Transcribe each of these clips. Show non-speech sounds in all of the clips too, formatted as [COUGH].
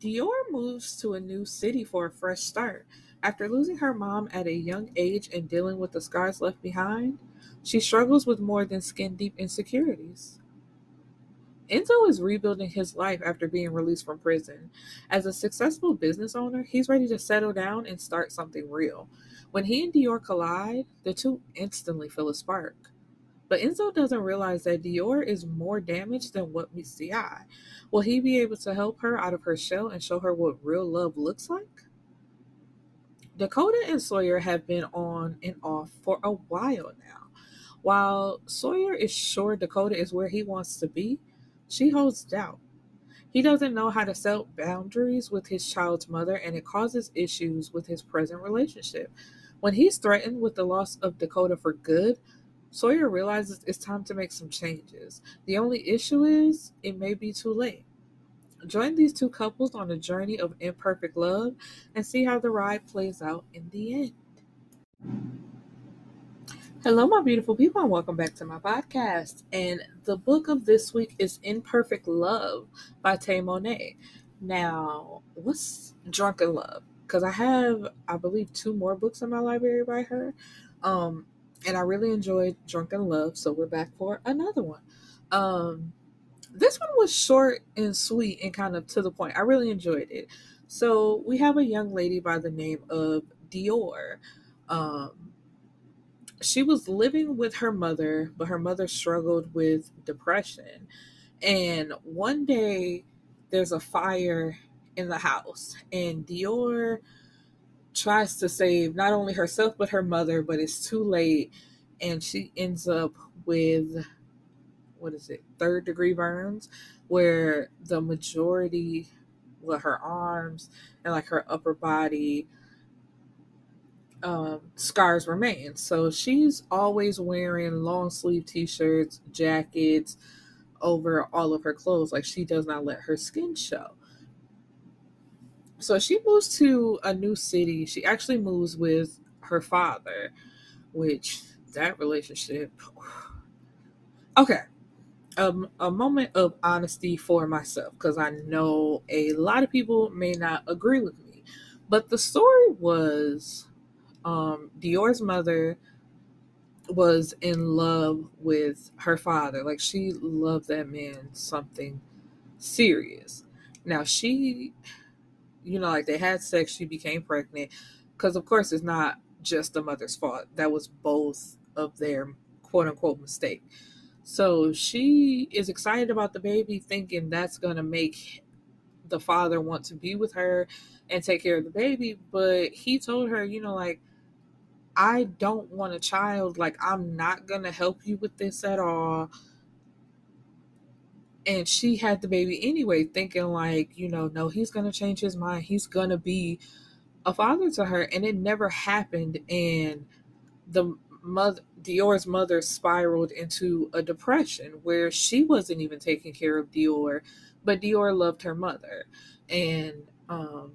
Dior moves to a new city for a fresh start. After losing her mom at a young age and dealing with the scars left behind, she struggles with more than skin deep insecurities. Enzo is rebuilding his life after being released from prison. As a successful business owner, he's ready to settle down and start something real. When he and Dior collide, the two instantly feel a spark. But Enzo doesn't realize that Dior is more damaged than what meets the eye. Will he be able to help her out of her shell and show her what real love looks like? Dakota and Sawyer have been on and off for a while now. While Sawyer is sure Dakota is where he wants to be, she holds doubt. He doesn't know how to set boundaries with his child's mother, and it causes issues with his present relationship. When he's threatened with the loss of Dakota for good, Sawyer realizes it's time to make some changes. The only issue is it may be too late. Join these two couples on a journey of imperfect love and see how the ride plays out in the end. Hello, my beautiful people, and welcome back to my podcast. And the book of this week is Imperfect Love by Tay Mo'Nae. Now, what's Drunken Love? Because I have, I believe, two more books in my library by her. Um, and I really enjoyed Drunken Love, so we're back for another one. Um, this one was short and sweet and kind of to the point. I really enjoyed it. So we have a young lady by the name of Dior. Um, she was living with her mother, but her mother struggled with depression. And one day there's a fire in the house, and Dior tries to save not only herself but her mother, but it's too late, and she ends up with what is it, third degree burns, where the majority, well, her arms and like her upper body um, scars remain. So she's always wearing long sleeve t shirts, jackets over all of her clothes. Like she does not let her skin show. So she moves to a new city. She actually moves with her father, which that relationship. [SIGHS] Okay. Um, a moment of honesty for myself because I know a lot of people may not agree with me. But the story was um, Dior's mother was in love with her father. Like she loved that man something serious. Now she, you know, like they had sex, she became pregnant. Because of course it's not just the mother's fault. That was both of their quote unquote mistake. So she is excited about the baby, thinking that's gonna make the father want to be with her and take care of the baby. But he told her, you know, like I don't want a child. Like, I'm not going to help you with this at all. And she had the baby anyway, thinking, like, you know, no, he's to change his mind. He's to be a father to her. And it never happened. And the mother, Dior's mother spiraled into a depression where she wasn't even taking care of Dior, but Dior loved her mother. And, um,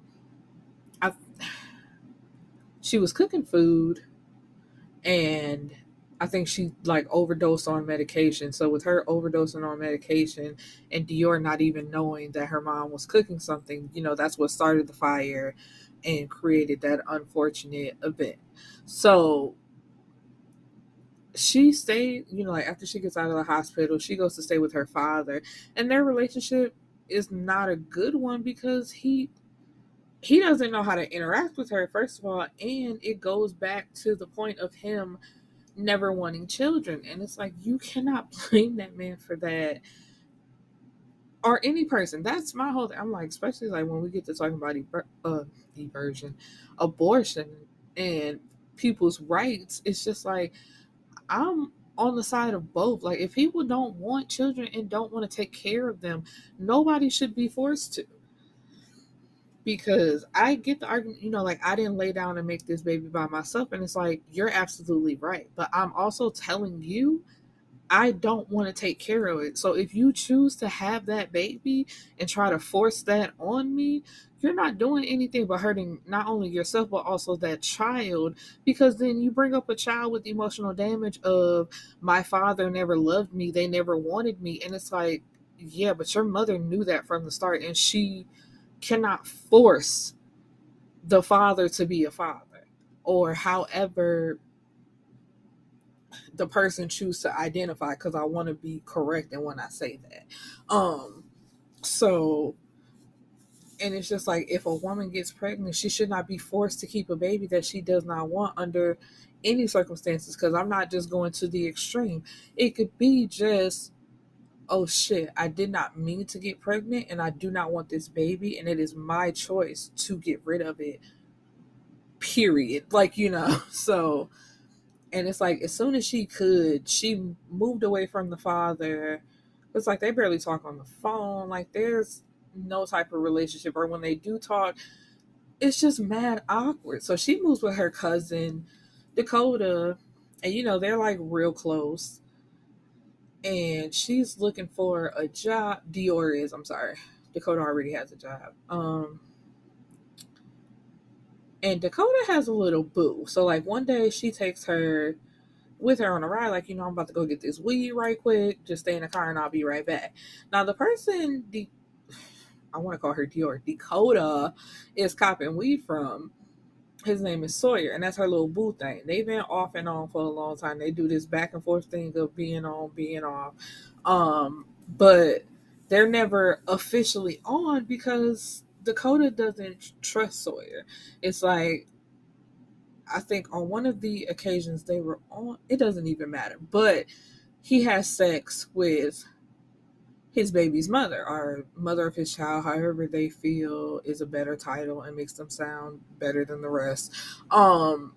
I, [SIGHS] she was cooking food and I think she like overdosed on medication. So with her overdosing on medication and Dior not even knowing that her mom was cooking something, you know, that's what started the fire and created that unfortunate event. So she stayed, you know, like after she gets out of the hospital, she goes to stay with her father, and their relationship is not a good one because he he doesn't know how to interact with her first of all and it goes back to the point of him never wanting children. And it's like you cannot [LAUGHS] blame that man for that or any person. That's my whole thing. i'm like especially like when we get to talking about ever, uh, eversion abortion and people's rights it's just like i'm on the side of both. Like if people don't want children and don't want to take care of them nobody should be forced to because I get the argument, you know, like I didn't lay down and make this baby by myself. And it's like, you're absolutely right. But I'm also telling you, I don't want to take care of it. So if you choose to have that baby and try to force that on me, you're not doing anything but hurting not only yourself, but also that child. Because then you bring up a child with emotional damage of my father never loved me, they never wanted me. And it's like, yeah, but your mother knew that from the start and she cannot force the father to be a father or however the person choose to identify because I want to be correct and when I say that. Um so and it's just like if a woman gets pregnant, she should not be forced to keep a baby that she does not want under any circumstances because I'm not just going to the extreme. It could be just oh shit, I did not mean to get pregnant and I do not want this baby and it is my choice to get rid of it. Period. [LAUGHS] Like, you know, [LAUGHS] so and it's like as soon as she could, she moved away from the father. It's like they barely talk on the phone. Like there's no type of relationship, or when they do talk, it's just mad awkward. So she moves with her cousin Dakota, and you know they're like real close. And she's looking for a job. Dior is. I'm sorry. Dakota already has a job. Um, and Dakota has a little boo. So like one day she takes her with her on a ride, like, you know, I'm about to go get this weed right quick. Just stay in the car and I'll be right back. Now the person the [SIGHS] I want to call her Dior, Dakota is copping weed from. His name is Sawyer, and that's her little boo thing. They've been off and on for a long time. They do this back and forth thing of being on, being off. Um, but they're never officially on because Dakota doesn't trust Sawyer. It's like I think on one of the occasions they were on, it doesn't even matter, but he has sex with his baby's mother or mother of his child, however they feel is a better title and makes them sound better than the rest. Um,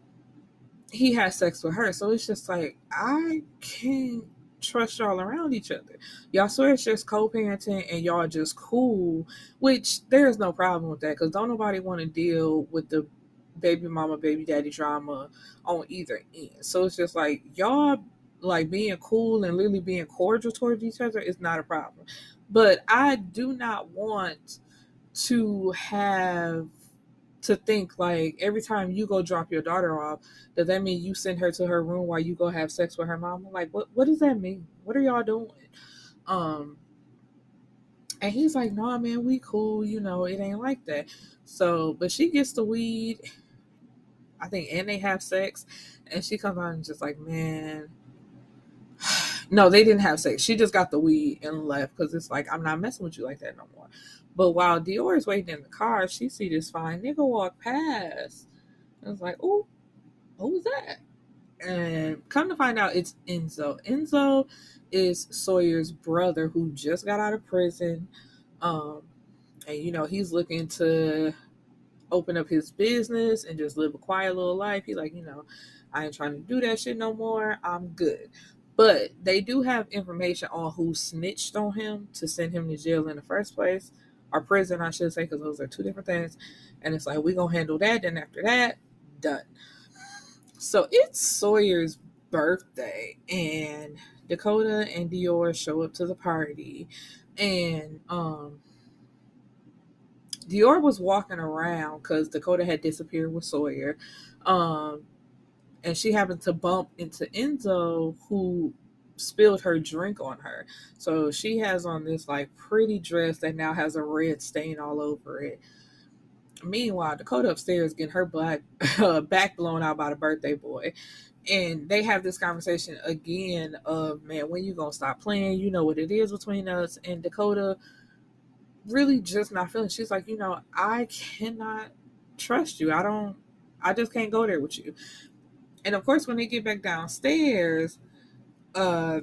he has sex with her, so it's just like I can't trust y'all around each other. Y'all swear it's just co-parenting and y'all just cool, which there is no problem with that because don't nobody want to deal with the baby mama, baby daddy drama on either end. So it's just like y'all like being cool and literally being cordial towards each other is not a problem. But I do not want to have to think like every time you go drop your daughter off, does that mean you send her to her room while you go have sex with her mama? Like what what does that mean? What are y'all doing? Um and he's like, nah man, we cool, you know, it ain't like that. So but she gets the weed, I think, and they have sex, and she comes on and just like, man. No, they didn't have sex. She just got the weed and left because it's like I'm not messing with you like that no more. But while Dior is waiting in the car, she see this fine nigga walk past. I was like, oh, who's that? And come to find out, it's Enzo. Enzo is Sawyer's brother who just got out of prison. Um, and you know, he's looking to open up his business and just live a quiet little life. He's like, you know, I ain't trying to do that shit no more. I'm good. But they do have information on who snitched on him to send him to jail in the first place or prison, I should say, because those are two different things. And it's like, we're going to handle that. Then after that, done. So it's Sawyer's birthday, and Dakota and Dior show up to the party. And um, Dior was walking around because Dakota had disappeared with Sawyer. Um, and she happened to bump into Enzo, who spilled her drink on her. So she has on this like pretty dress that now has a red stain all over it. Meanwhile, Dakota upstairs getting her black [LAUGHS] uh, back blown out by the birthday boy. And they have this conversation again of man, when you gonna stop playing? You know what it is between us. And Dakota really just not feeling. She's like, you know, I cannot trust you. I don't. I just can't go there with you. And of course, when they get back downstairs, uh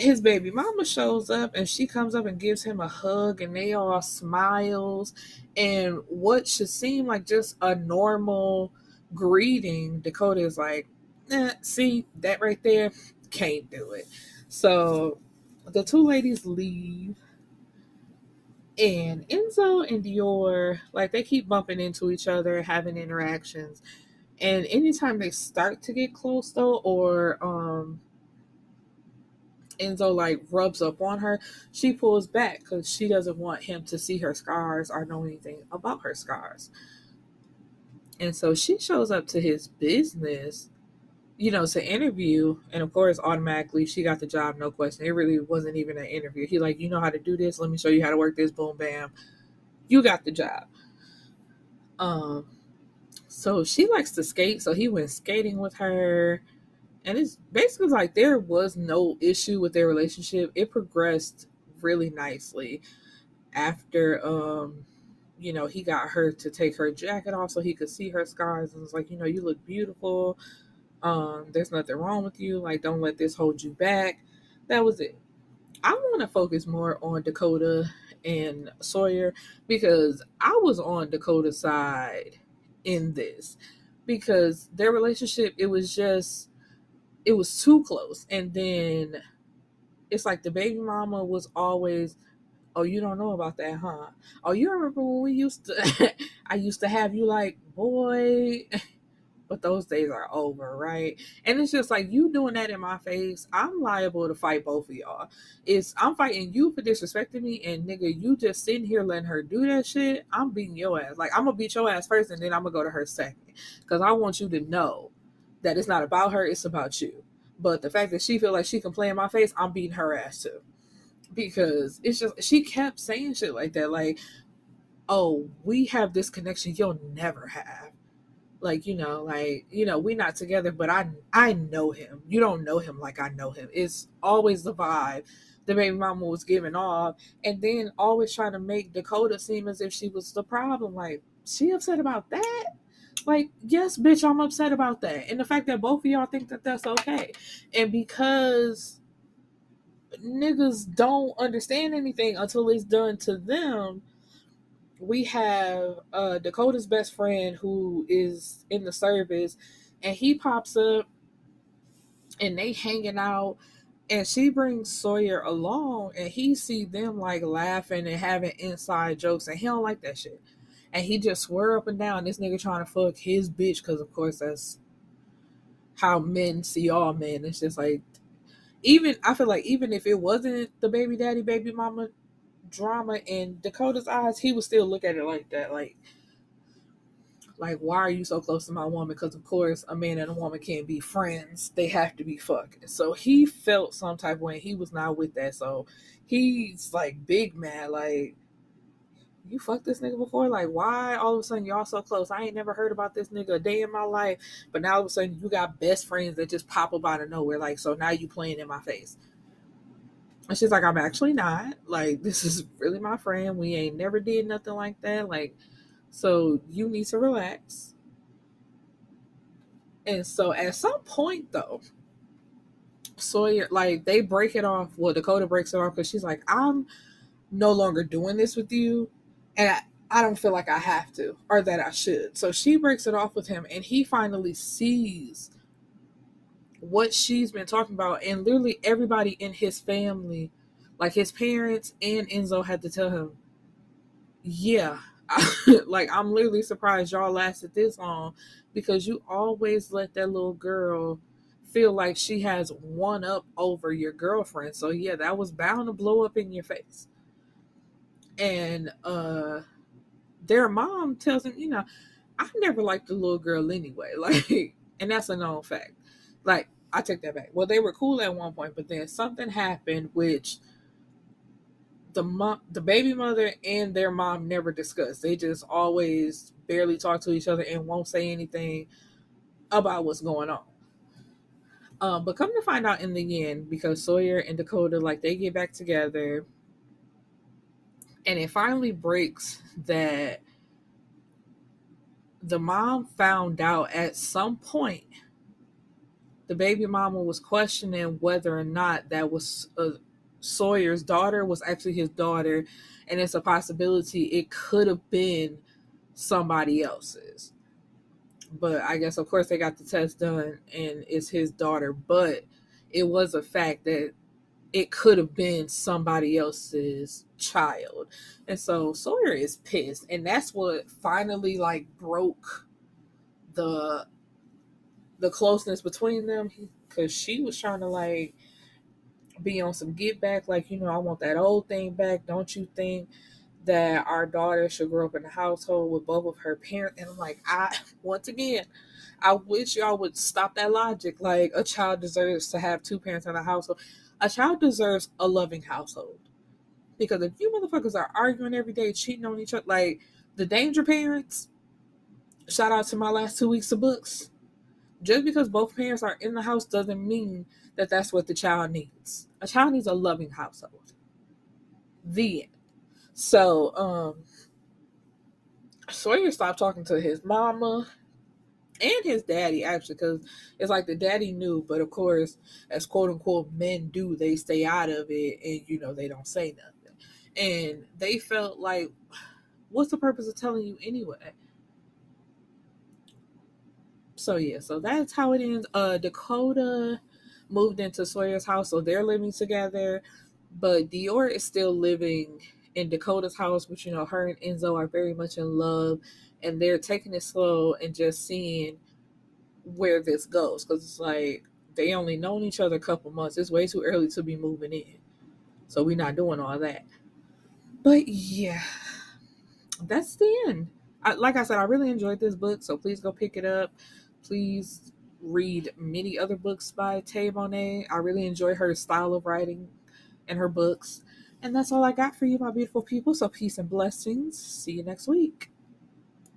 his baby mama shows up and she comes up and gives him a hug and they all smiles. And what should seem like just a normal greeting dakota is like eh, see that right there can't do it. So the two ladies leave. And enzo and dior like they keep bumping into each other having interactions and anytime they start to get close though or um Enzo like rubs up on her, she pulls back because she doesn't want him to see her scars or know anything about her scars. And so she shows up to his business, you know, to interview. And of course, automatically she got the job, no question. It really wasn't even an interview. He like, you know how to do this? Let me show you how to work this. Boom, bam. you got the job. Um, so she likes to skate, so he went skating with her. And it's basically like there was no issue with their relationship. It progressed really nicely after um you know he got her to take her jacket off so he could see her scars and was like you know you look beautiful um there's nothing wrong with you like don't let this hold you back that was it i want to focus more on dakota and sawyer because i was on dakota's side in this because their relationship it was just it was too close and then it's like the baby mama was always Oh, you don't know about that, huh? Oh, you remember when we used to [LAUGHS] I used to have you like, boy, but those days are over, right? And it's just like you doing that in my face, I'm liable to fight both of y'all. It's I'm fighting you for disrespecting me, and nigga, you just sitting here letting her do that shit. I'm beating your ass. Like I'm gonna beat your ass first, and then I'm gonna go to her second, because I want you to know that it's not about her, it's about you. But the fact that she feel like she can play in my face, I'm beating her ass too because it's just she kept saying shit like that like oh we have this connection you'll never have like you know like you know we're not together but i i know him. You don't know him like i know him. It's always the vibe the baby mama was giving off and then always trying to make dakota seem as if she was the problem. Like she upset about that? Like yes bitch i'm upset about that. And the fact that both of y'all think that that's okay. And because niggas don't understand anything until it's done to them. We have uh, Dakota's best friend who is in the service, and he pops up, and they hanging out, and she brings Sawyer along, and he see them like laughing and having inside jokes, and he don't like that shit, and he just swear up and down this nigga trying to fuck his bitch, because of course that's how men see all men. It's just like even I feel like even if it wasn't the baby daddy, baby mama drama in Dakota's eyes, he would still look at it like that. Like, like why are you so close to my woman? Because of course, a man and a woman can't be friends; they have to be fucking. So he felt some type of way. He was not with that, so he's like big mad. Like you fucked this nigga before? Like, why all of a sudden y'all so close? I ain't never heard about this nigga a day in my life. But now all of a sudden you got best friends that just pop up out of nowhere. Like, so now you playing in my face. And she's like, I'm actually not. Like, [LAUGHS] this is really my friend. We ain't never did nothing like that. Like, so you need to relax. And so at some point though, Sawyer, like they break it off. Well, Dakota breaks it off because she's like, I'm no longer doing this with you and I, I don't feel like I have to or that I should. So she breaks it off with him, and he finally sees what she's been talking about. And literally, everybody in his family, like his parents and Enzo, had to tell him, Yeah, [LAUGHS] like I'm literally surprised y'all lasted this long because you always let that little girl feel like she has one up over your girlfriend. So, yeah, that was bound to blow up in your face and uh their mom tells him, you know, I never liked the little girl anyway. [LAUGHS] Like, and that's a known fact. Like, I take that back. Well, they were cool at one point, but then something happened which the mom, the baby mother and their mom never discussed. They just always barely talk to each other and won't say anything about what's going on. Um, but come to find out in the end, because Sawyer and Dakota, like, they get back together and it finally breaks that the mom found out at some point the baby mama was questioning whether or not that was uh, Sawyer's daughter was actually his daughter, and it's a possibility it could have been somebody else's. But I guess, of course, they got the test done, and it's his daughter. But it was a fact that it could have been somebody else's child. And so Sawyer is pissed. And that's what finally like broke the the closeness between them because she was trying to like be on some get back, like, you know, I want that old thing back. Don't you think that our daughter should grow up in a household with both of her parents? And I'm like, I [LAUGHS] once again, I wish y'all would stop that logic. Like a child deserves to have two parents in a household. A child deserves a loving household Because if you motherfuckers are arguing every day, cheating on each other, like the danger parents, shout out to my last two weeks of books. Just because both parents are in the house doesn't mean that that's what the child needs. A child needs a loving household. The end. So, um, Sawyer stopped talking to his mama and his daddy actually because it's like the daddy knew but of course as quote unquote men do they stay out of it and you know they don't say nothing and they felt like what's the purpose of telling you anyway so yeah so that's how it ends uh dakota moved into sawyer's house so they're living together but dior is still living in dakota's house which you know her and enzo are very much in love and they're taking it slow and just seeing where this goes because it's like they only known each other a couple months. It's way too early to be moving in, so we're not doing all that. But yeah, that's the end. I, like I said, I really enjoyed this book, so please go pick it up. Please read many other books by Tay Mo'Nae. I really enjoy her style of writing and her books. And that's all I got for you, my beautiful people. So peace and blessings. See you next week.